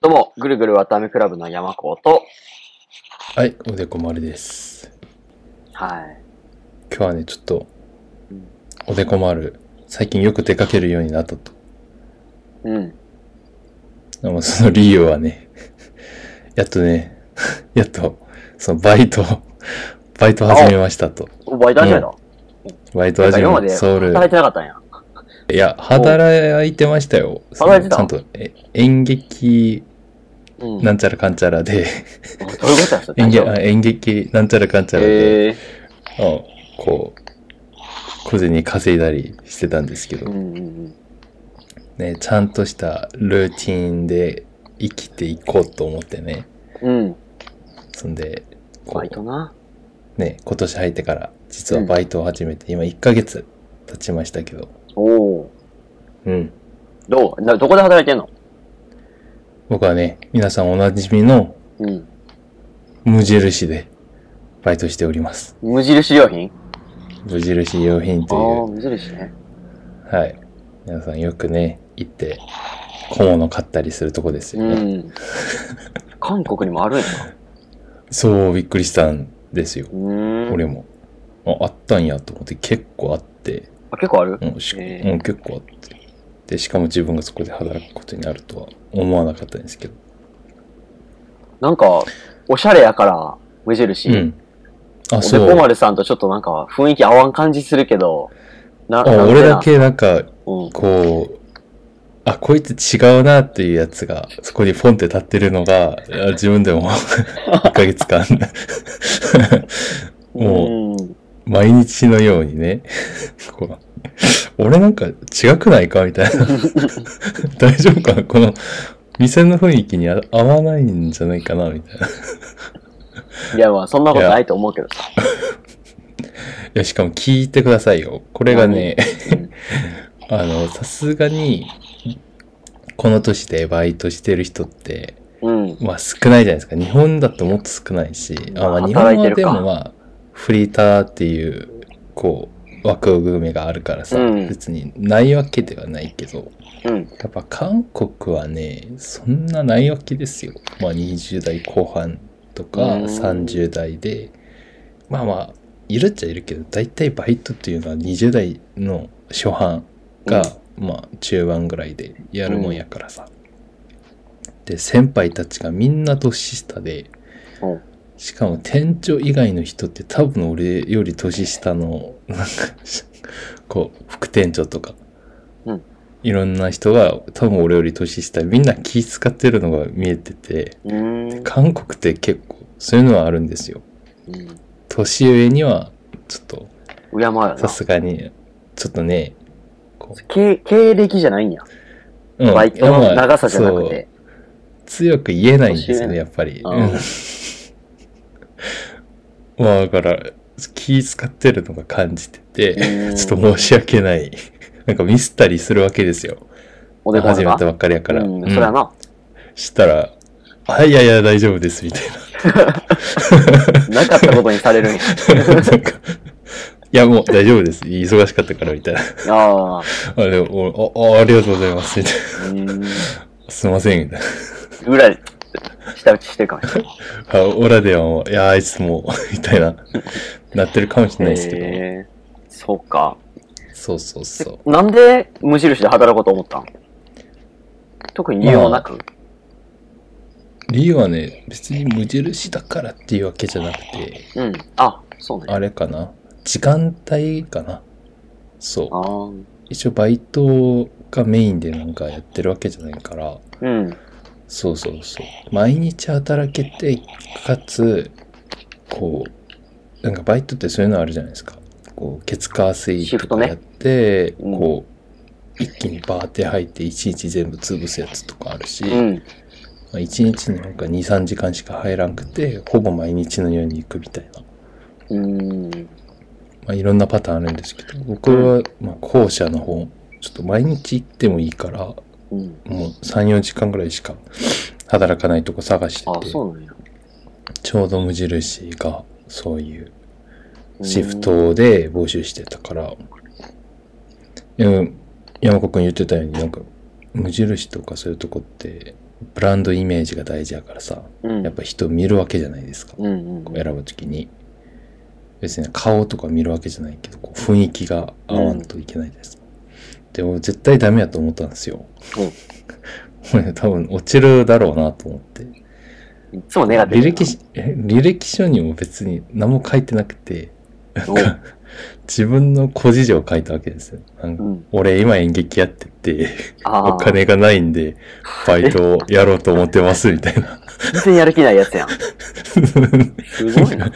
どうも、ぐるぐるわたあめクラブの山子と、はい、おでこ丸です。はい。今日はね、ちょっとうん、おでこ丸、最近よく出かけるようになったと。うん。でもその理由はね、やっとね、やっと、そのバイト、バイト始めましたと。おバイト始めた、バイト始今までめソウル。働いてなかったんや。いや、働いてましたよ。働いてた？ちゃんと、え演劇、うん。なんちゃらかんちゃらで、どういうこと 演劇、演劇、なんちゃらかんちゃら夫で、えうんこう、小銭稼いだりしてたんですけどー。う、んうんうん。ね、ちゃんとしたルーティンで生きていこうと思ってね。うん。そんで、こバイトな。う、ね、今年入ってから、実はバイトを始めて、今1ヶ月経ちましたけど、おおうん。ー。どう？などこで働いてんの？僕はね、皆さんおなじみのうん。無印でバイトしております。無印良品？無印良品ああとー、無印ね。いう、はい。皆さんよくね、行って、小物買ったりするとこですようね。ん。韓国にもあるんやな。そう、びっくりしたんですよ。俺も。あ、あったんやと思って結構あって、あ、結構ある？うん、しへーうん、結構あって。で、しかも自分がそこで働くことになるとは思わなかったんですけど。なんか、おしゃれやから、無印。うん。あ、おでそう。こ丸さんとちょっとなんか雰囲気合わん感じするけど、な、あなんでな？俺だ。けなんか、うん。こう、あ、こいつ違うなっていうやつが、そこにポンって立ってるのが、あ自分でも 1ヶ月間、も うん。毎日のようにね、こう、俺なんか違くないかみたいな。大丈夫かな？この店の雰囲気にあ合わないんじゃないかなみたいな。いいや、まあ、そんなことないと思うけどさ。や、しかも聞いてくださいよ。これがね、うん あの、さすがに、この年でバイトしてる人って、うん。まあ少ないじゃないですか。日本だともっと少ないし、あまあ日本はでもまあ、フリーターっていう、こう、枠組みがあるからさ、うん別にないわけではないけど、うん。やっぱ韓国はね、そんなないわけですよ。まあ20代後半とかうん30代で、まあまあ、いるっちゃいるけど、大体バイトっていうのは20代の初半が、まあ中盤ぐらいでやるもんやからさ。で、先輩たちがみんな年下で、うんしかも店長以外の人って多分俺より年下の、なんか、こう、副店長とか、うんいろんな人が多分俺より年下、みんな気使ってるのが見えてて。韓国って結構そういうのはあるんですよ。うん。年上には、ちょっと、さ。すがに、ちょっとね、こ経経歴じゃないんや。う、うんバイトの長さじゃなくて。強く言えないんですよね、やっぱり。うんまあ、だから、気使ってるのが感じてて、うんちょっと申し訳ない。なんかミスったりするわけですよ。おでこ始めたが。ばっかりやから。うん、うんそりゃな。したら、あ、いやいや、大丈夫です、みたいな かったことにされるんや。いや、もう大丈夫です。忙しかったから、みたいな。ああ。あああ、ありがとうございます、みたいな。すいません、みたいな。ぐらい、下打ちしてるかもしれない。あ、オラではもう、いや、あいつもう、みたいな、なってるかもしれないですけど。へえそうか。そうそうそう。なんで無印で働こうと思ったん？特に理由もなく？理由はね、別に無印だからっていうわけじゃなくて、うん。あ、そうね。あれかな？時間帯かな？そう。あー一応バイトがメインでなんかやってるわけじゃないから、うん。そうそうそう。毎日働けて、かつ、こう、なんかバイトってそういうのあるじゃないですか。こう、月火水シフトねとかやって、うんこう、一気にバーって入って一日全部潰すやつとかあるし、うん。まあ、1日になんか2、3時間しか入らんくて、ほぼ毎日のように行くみたいな。うーん。まあ、いろんなパターンあるんですけど、僕は、まあ、後者の方、ちょっと毎日行ってもいいから、うん。もう3、4時間ぐらいしか働かないとこ探してあ、て。ちょうど無印がそういうシフトで募集してたから、いや山子くん言ってたように、なんか、無印とかそういうとこって、ブランドイメージが大事やからさ、うん。やっぱ人見るわけじゃないですか。うんうん選ぶときに。別に顔とか見るわけじゃないけど、こう雰囲気が合わんといけないです。で、俺絶対ダメやと思ったんですよ。俺多分落ちるだろうなと思って。いつもネガティブ。履歴履歴書にも別に何も書いてなくて、お自分の個事情を書いたわけですよ。なんかうん。俺今演劇やってて。お金がないんで、バイトをやろうと思ってますみたいな。全然やる気ないやつやん。すごいな。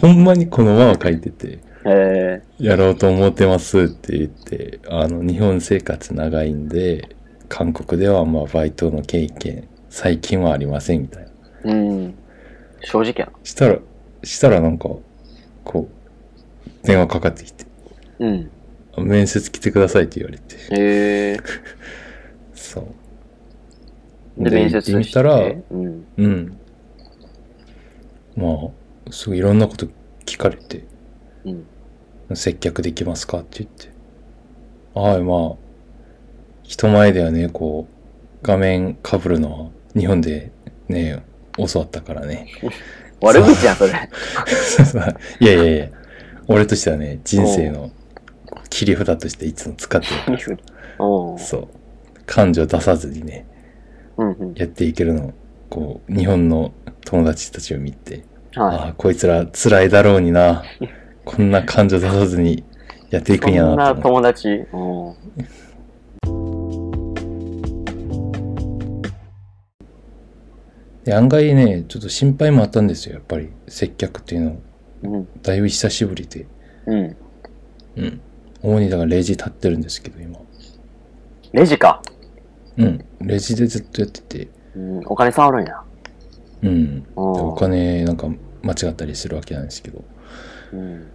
ほんまにこのまま書いてて、へえ。やろうと思ってますって言って、あの、日本生活長いんで、韓国ではまあバイトの経験、最近はありませんみたいな。うん。正直やしたら、したらなんか、こう、電話かかってきて、な。うん。面接来てくださいって言われて、へえ。そう。で、面接行ってたら、うん。うん。まあ、すごいいろんなこと聞かれて、うん。接客できますかって言って。はい、まあ、人前ではね、こう、画面被るのは日本でね、教わったからね。悪口やん、それ。いやいやいや、俺としてはね、人生の切り札としていつも使ってるから。そう。感情出さずにね、うんうん。やっていけるのを、こう、日本の友達たちを見て、あはあ、こいつら辛いだろうにな。こんな感情出さずにやっていい。くんやそんななと思って。友達。うん。で案外ね、ちょっと心配もあったんですよ、やっぱり。接客っていうの、うん。だいぶ久しぶりで。うん。うん。主にだからレジ立ってるんですけど、今。レジか。うん。レジでずっとやってて。うん。お金触るんや。うんお金なんか間違ったりするわけなんですけど。うん。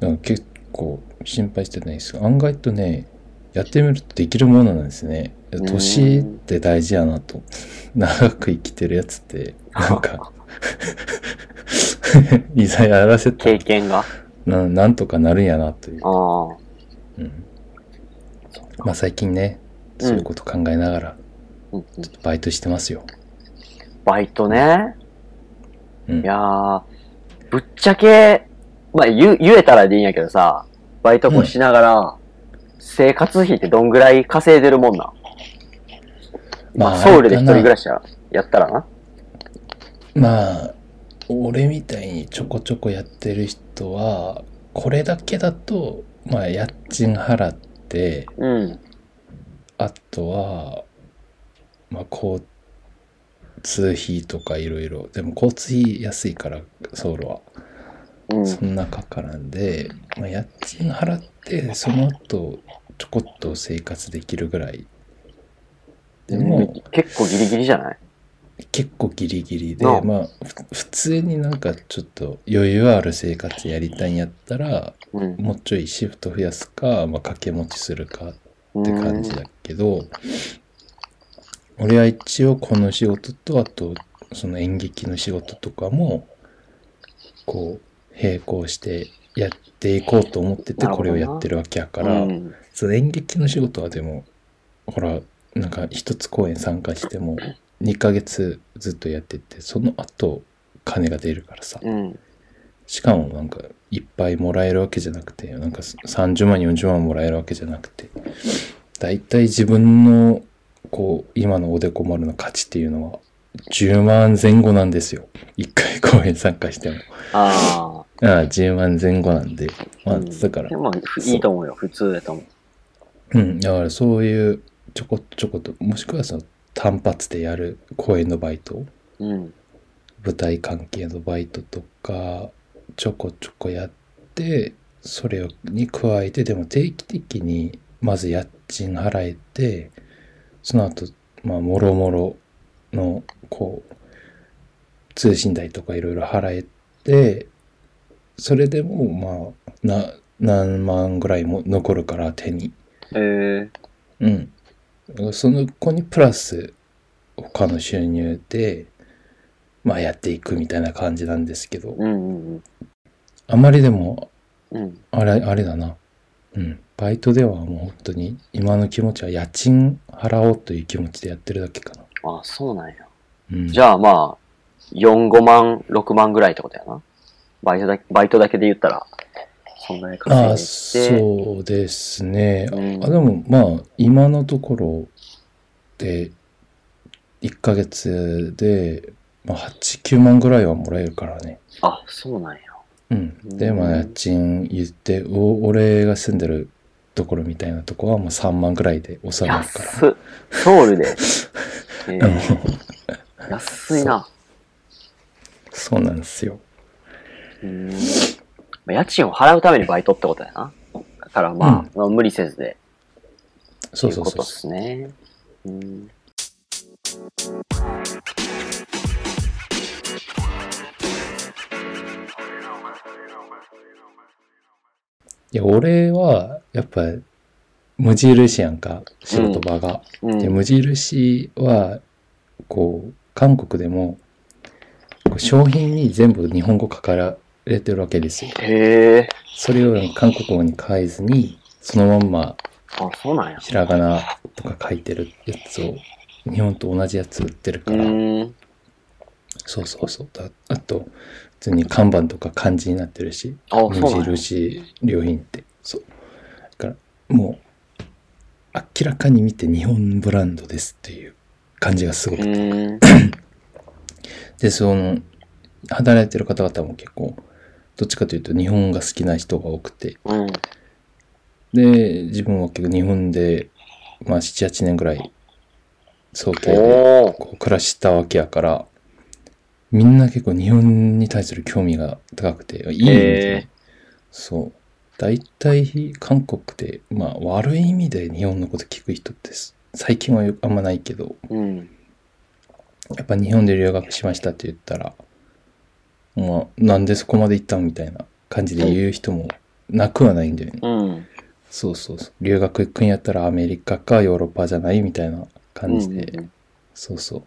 なんか結構心配してないですが、案外とね、やってみるとできるものなんですね。年って大事やなと。長く生きてるやつって、なんか、いざやらせた経ら験が。ななんとかなるんやなという。ああ。うん、まあ最近ね、そういうこと考えながら、ちょっとバイトしてますよ。バイトね。うんいやー、ぶっちゃけ、まあ言う、言えたらでいいんやけどさ、バイトもしながら、生活費ってどんぐらい稼いでるもんなん？まあ、ソウルで一人暮らしややったらな。まあ、俺みたいにちょこちょこやってる人は、これだけだと、まあ家賃払って、うん。あとは、まあ交通費とかいろいろ。でも交通費安いから、ソウルは。うん。そんなかからんで、まあ、家賃払って、その後、ちょこっと生活できるぐらい。でも、結構ギリギリじゃない？結構ギリギリで、まあ、ふ普通になんかちょっと余裕ある生活やりたいんやったら、うん。もうちょいシフト増やすか、まあ、掛け持ちするかって感じだけど、俺は一応この仕事と、あと、その演劇の仕事とかも、こう、並行してやっていこうと思ってて、これをやってるわけやか、からうん。その演劇の仕事はでも、ほら、なんか一つ公演参加しても、2ヶ月ずっとやってて、その後、金が出るからさ。うん。しかもなんか、いっぱいもらえるわけじゃなくて、なんか30万、40万もらえるわけじゃなくて、だいたい自分の、こう、今のおでこ丸の価値っていうのは、10万前後なんですよ。1回公演参加しても。あああ、10万前後なんで。まあ。だからで、も、いいと思うよ。普通だと思う。うん、だからそういうちょこちょこと、もしくはその単発でやる公演のバイト、うん。舞台関係のバイトとか、ちょこちょこやって、それに加えて、でも定期的にまず家賃払えて、その後、まあ、もろもろの、こう、通信代とかいろいろ払えて、それでも、まあ、な、何万ぐらいも残るから手に。ええうん。その子にプラス他の収入で、まあやっていくみたいな感じなんですけど、うんうんあまりでも、うん。うん。あれ、あれだな。うん。バイトではもう本当に今の気持ちは家賃払おうという気持ちでやってるだけかな。あ、そうなんや。うん、じゃあまあ、4、5万、6万ぐらいってことやな。バイトだけ、バイトだけで言ったら、そんなにああ、稼いでて。そうですね。うんあでもまあ、今のところで、1ヶ月で、まあ、8、9万ぐらいはもらえるからね。あ、そうなんや。うん。で、うんまあ、家賃言って、お俺が住んでるところみたいなとこはもう3万ぐらいで収まるから。ソウルで。えー安いな。そうなんですよ。うん。まあ家賃を払うためにバイトってことやな。だからまあ、まあ無理せずで。そうそうそううことっ。すね。うん。いや、俺は、やっぱ、無印やんか、仕事場が。うん。で、無印は、こう、韓国でも、商品に全部日本語書かれてるわけですよ。へえ。それを韓国語に変えずに、そのまんまあ、そうなんや。ひらがなとか書いてるやつを、日本と同じやつ売ってるうから。そうそうそう。だあと、普通に看板とか漢字になってるし、あ、無。印良品って。そう。だから、もう、明らかに見て日本ブランドですっていう感じがすごうくて。で、その、働いてる方々も結構、どっちかというと日本が好きな人が多くて。うん。で、自分は結構日本で、まあ7、8年ぐらい、早計で。こう暮らしたわけやから、みんな結構日本に対する興味が高くて、いい意味でへね。そう。大体韓国で、まあ悪い意味で日本のこと聞く人ってす最近はよあんまないけど、うん。やっぱ日本で留学しましたって言ったら、まあなんでそこまで行ったんみたいな感じで言う人もなくはないんだよね。うん。そうそうそう。留学行くんやったらアメリカかヨーロッパじゃないみたいな感じで、うんそうそう。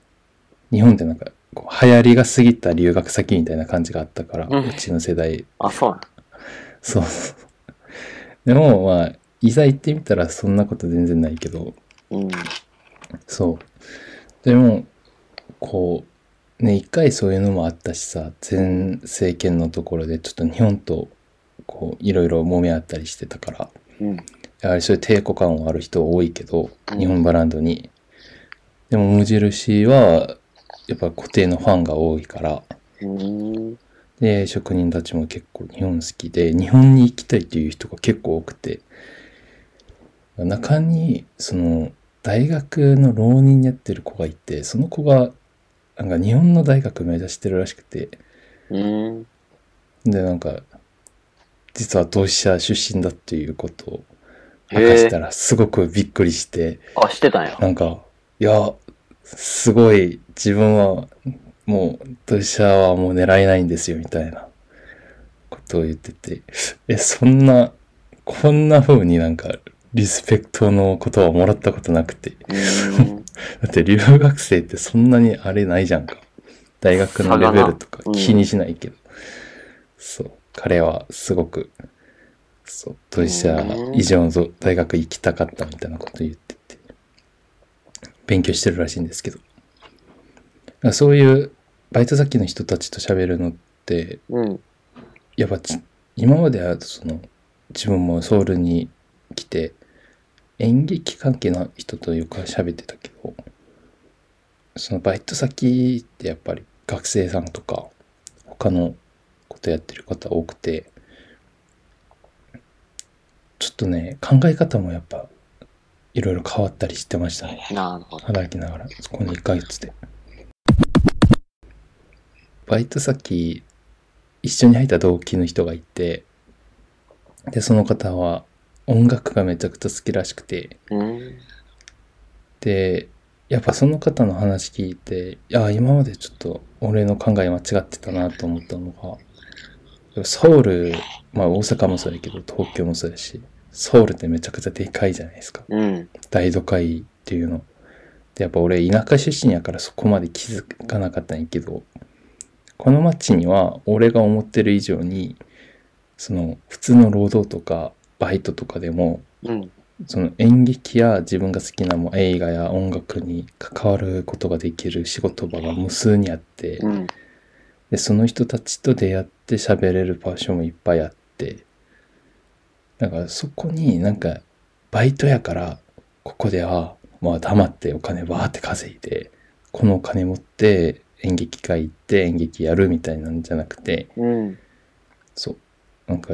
日本ってなんか、こう流行りが過ぎた留学先みたいな感じがあったから、ううんちの世代。あ、そうなんそう。でも、まあ、いざ行ってみたらそんなこと全然ないけど、うん。そう。でも、こう、ね、一回そういうのもあったしさ、前政権のところでちょっと日本と、こう、いろいろ揉め合ったりしてたから、うん。やはりそういう抵抗感はある人多いけど、うん日本ブランドに。でも無印は、やっぱ固定のファンが多いから、うん。で、職人たちも結構日本好きで、日本に行きたいっていう人が結構多くて、中に、その、大学の浪人やってる子がいて、その子が、なんか日本の大学目指してるらしくて、うん。で、なんか、実は同志社出身だっていうことを明かしたら、すごくびっくりして、あ、知ってたんや。なんか、いや、すごい、自分は、もう、同志社はもう狙えないんですよ、みたいなことを言ってて、え、そんな、こんな風になんか、リスペクトのことはもらったことなくて。うん。だって留学生ってそんなにあれないじゃんか。大学のレベルとか気にしないけど。そう。彼はすごく、そう、同志社以上の大学行きたかったみたいなこと言ってて、勉強してるらしいんですけど。そういうバイト先の人たちと喋るのって、うん。やっぱち今まではその自分もソウルに来て演劇関係の人とよく喋ってたけどそのバイト先ってやっぱり学生さんとか他のことやってる方多くてちょっとね考え方もやっぱいろいろ変わったりしてましたね。働きながらそこに1ヶ月でバイト先一緒に入った同期の人がいてでその方は音楽がめちゃくちゃ好きらしくてうん。でやっぱその方の話聞いていや今までちょっと俺の考え間違ってたなと思ったのがソウルまあ大阪もそうやけど東京もそうやしソウルってめちゃくちゃでかいじゃないですかうん。大都会っていうの。で、やっぱ俺田舎出身やからそこまで気づかなかったんやけど、この町には俺が思ってる以上に、その普通の労働とかバイトとかでもうん。その演劇や自分が好きなもう映画や音楽に関わることができる仕事場が無数にあって、うん。でその人たちと出会って喋れる場所もいっぱいあってだからそこになんかバイトやからここではまあ黙ってお金バーって稼いでこのお金持って演劇会行って演劇やるみたいなんじゃなくてうん。そうなんか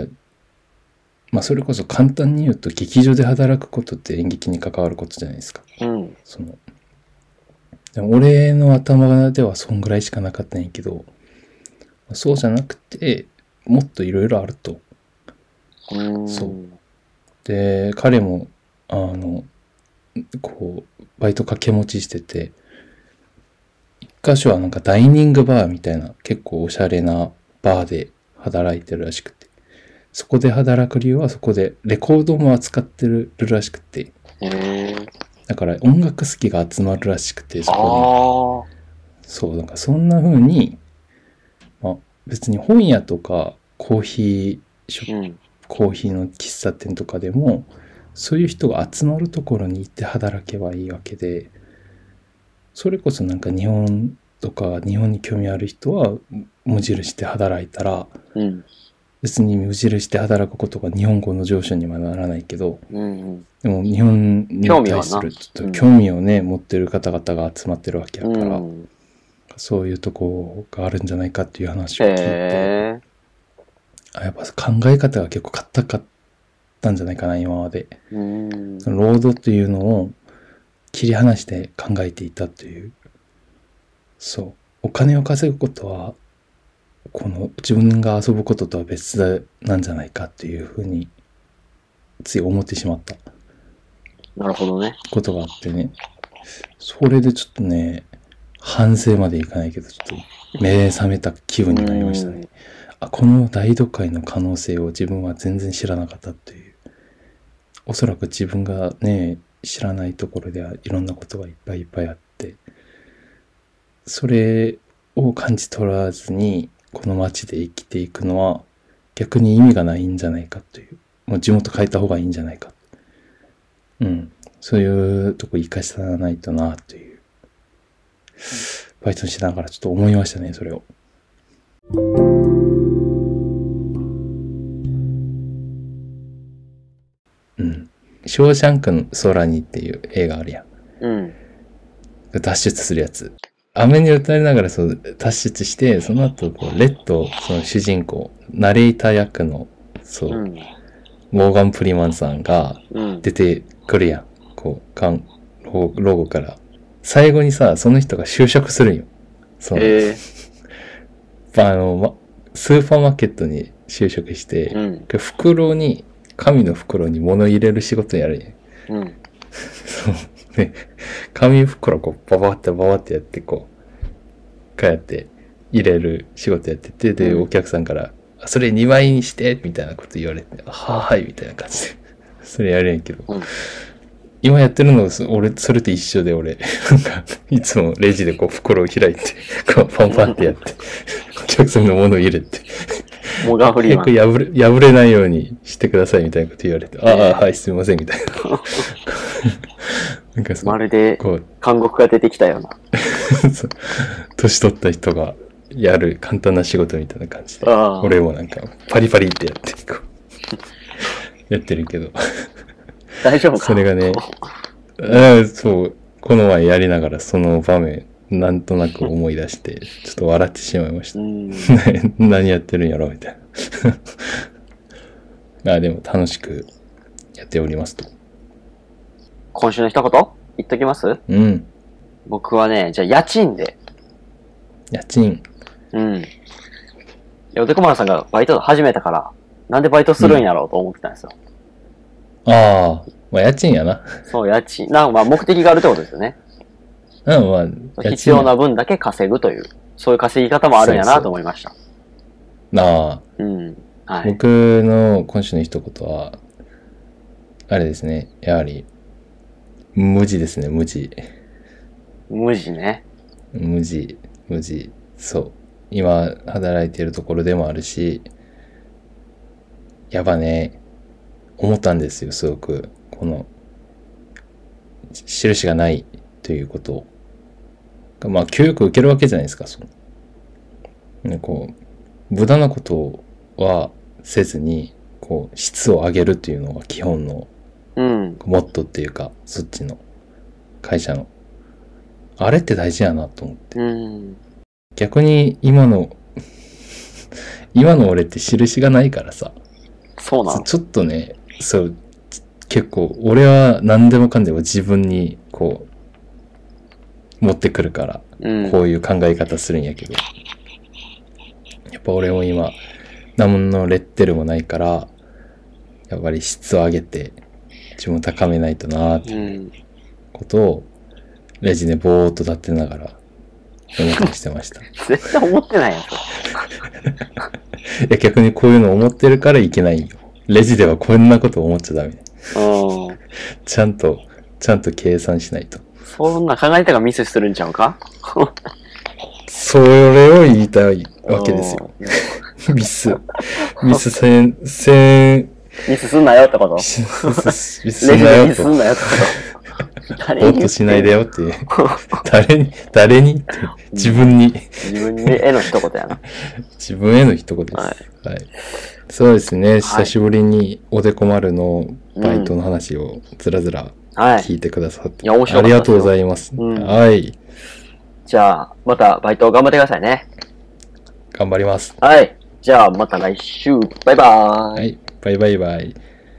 まあそれこそ簡単に言うと劇場で働くことって演劇に関わることじゃないですか。うん。そのでも俺の頭ではそんぐらいしかなかったんやけどそうじゃなくてもっといろいろあると。うん。そうで彼もあのこうバイト掛け持ちしてて一箇所はなんかダイニングバーみたいな結構おしゃれなバーで働いてるらしくてそこで働く理由はそこでレコードも扱ってるらしくて。だから音楽好きが集まるらしくてそこに。そう、なんかそんな風に、まあ別に本屋とかコーヒーショップ、うん。コーヒーの喫茶店とかでも、そういう人が集まるところに行って働けばいいわけで、それこそなんか日本とか日本に興味ある人は無印で働いたら、うん。別に無印で働くことが日本語の上昇にはならないけど、うん。うん。でも日本に対するちょっうんと興味をね、持ってる方々が集まってるわけやから、うん。そういうとこがあるんじゃないかっていう話を聞いて。あやっぱ考え方が結構硬かったんじゃないかな、今まで。うん。その労働というのを切り離して考えていたという。そう。お金を稼ぐことは、この自分が遊ぶこととは別なんじゃないかっていうふうに、つい思ってしまったなるほどね。ことがあってね。それでちょっとね、反省までいかないけど、ちょっと目覚めた気分になりましたね。あこの大都会の可能性を自分は全然知らなかったというおそらく自分がね知らないところではいろんなことがいっぱいいっぱいあってそれを感じ取らずにこの街で生きていくのは逆に意味がないんじゃないかというもう地元変えた方がいいんじゃないかうんそういうとこ生かしたらないとなというバイトしながらちょっと思いましたねそれを。うん。ショーシャンクの空にっていう映画あるやん。うん。脱出するやつ。雨に打たれながらそう脱出して、その後こう、レッド、その主人公、ナレーター役の、そう、うん。モーガン・プリマンさんがうん。出てくるやん。こう、かんロロゴから。最後にさ、その人が就職するんよ。そう。へえ。あの、ま、スーパーマーケットに就職して、うん。袋に、紙の袋に物入れる仕事やるんや。うん。そう。で、紙袋こう、ババってババってやって、こう、こうやって入れる仕事やってて、で、うん。お客さんから、あそれ2枚にして、みたいなこと言われて、はーい、みたいな感じで、それやるんやけど、うん。今やってるの俺、それと一緒で、俺、なんか、いつもレジでこう、袋を開いて、こう、パンパンってやって、お客さんのものを入れて、モーガン・フリ破れ、破れないようにしてくださいみたいなこと言われて、ああ、はい、すみません、みたいな。なんかまるでこう、監獄が出てきたような。年取った人がやる簡単な仕事みたいな感じで。俺もなんか、パリパリってやって、こう、やってるけど、大丈夫か？それがね、ああそう、この前やりながらその場面、なんとなく思い出して、ちょっと笑ってしまいましうた。ん。何やってるんやろみたいな。あでも楽しくやっておりますと。今週の一言？言っときます？うん。僕はね、じゃあ家賃で。家賃。うん。いや、おでこまるさんがバイト始めたから、なんでバイトするんやろうと思ってたんですよ。ああ、まあ家賃やな。そう、家賃。なんかまあ目的があるってことですよね。うん、まあ、家賃必要な分だけ稼ぐという、そういう稼ぎ方もあるんやなと思いました。なあ、うん。はい。僕の今週の一言は、あれですね。やはり、無地ですね、無地。無地ね。無地、無地。そう。今、働いているところでもあるし、やばね、思ったんですよ、すごく。この、印がないということが、まあ、教育を受けるわけじゃないですか、その。ね、こう、無駄なことはせずに、こう、質を上げるっていうのが基本のうん。モットーっていうか、そっちの会社の。あれって大事やなと思って。うん。逆に今の、今の俺って印がないからさ、そうなのちょっとね、そう、ち結構、俺は何でもかんでも自分に、こう、持ってくるから、うん。こういう考え方するんやけど、やっぱ俺も今、何のレッテルもないから、やっぱり質を上げて、自分を高めないとなーってうん。ことを、レジでぼーっと立ってながら、思ったりしてました。い絶対思ってないやん、それ。や、逆にこういうの思ってるからいけないよ。レジではこんなこと思っちゃダメ。うん。ちゃんと、ちゃんと計算しないと。そんな考えたがミスするんちゃうか？それを言いたいわけですよ。ミス。ミスせん、せん。ミスすんなよってこと？ミスミスレすんジなよとでミスす。んなよってこと誰に言ってんの？っとしないでよっていう。誰に、誰にって、自分に、自分への一言やな。自分への一言です。ははい。そうですね。久しぶりにおでこ丸のバイトの話をずらずらはい。聞いてくださって。いや面白かったありがとうございます。うんはい。じゃあ、またバイト頑張ってくださいね。頑張ります。はい。じゃあ、また来週。バイバーイ。はい。バイバイバイ。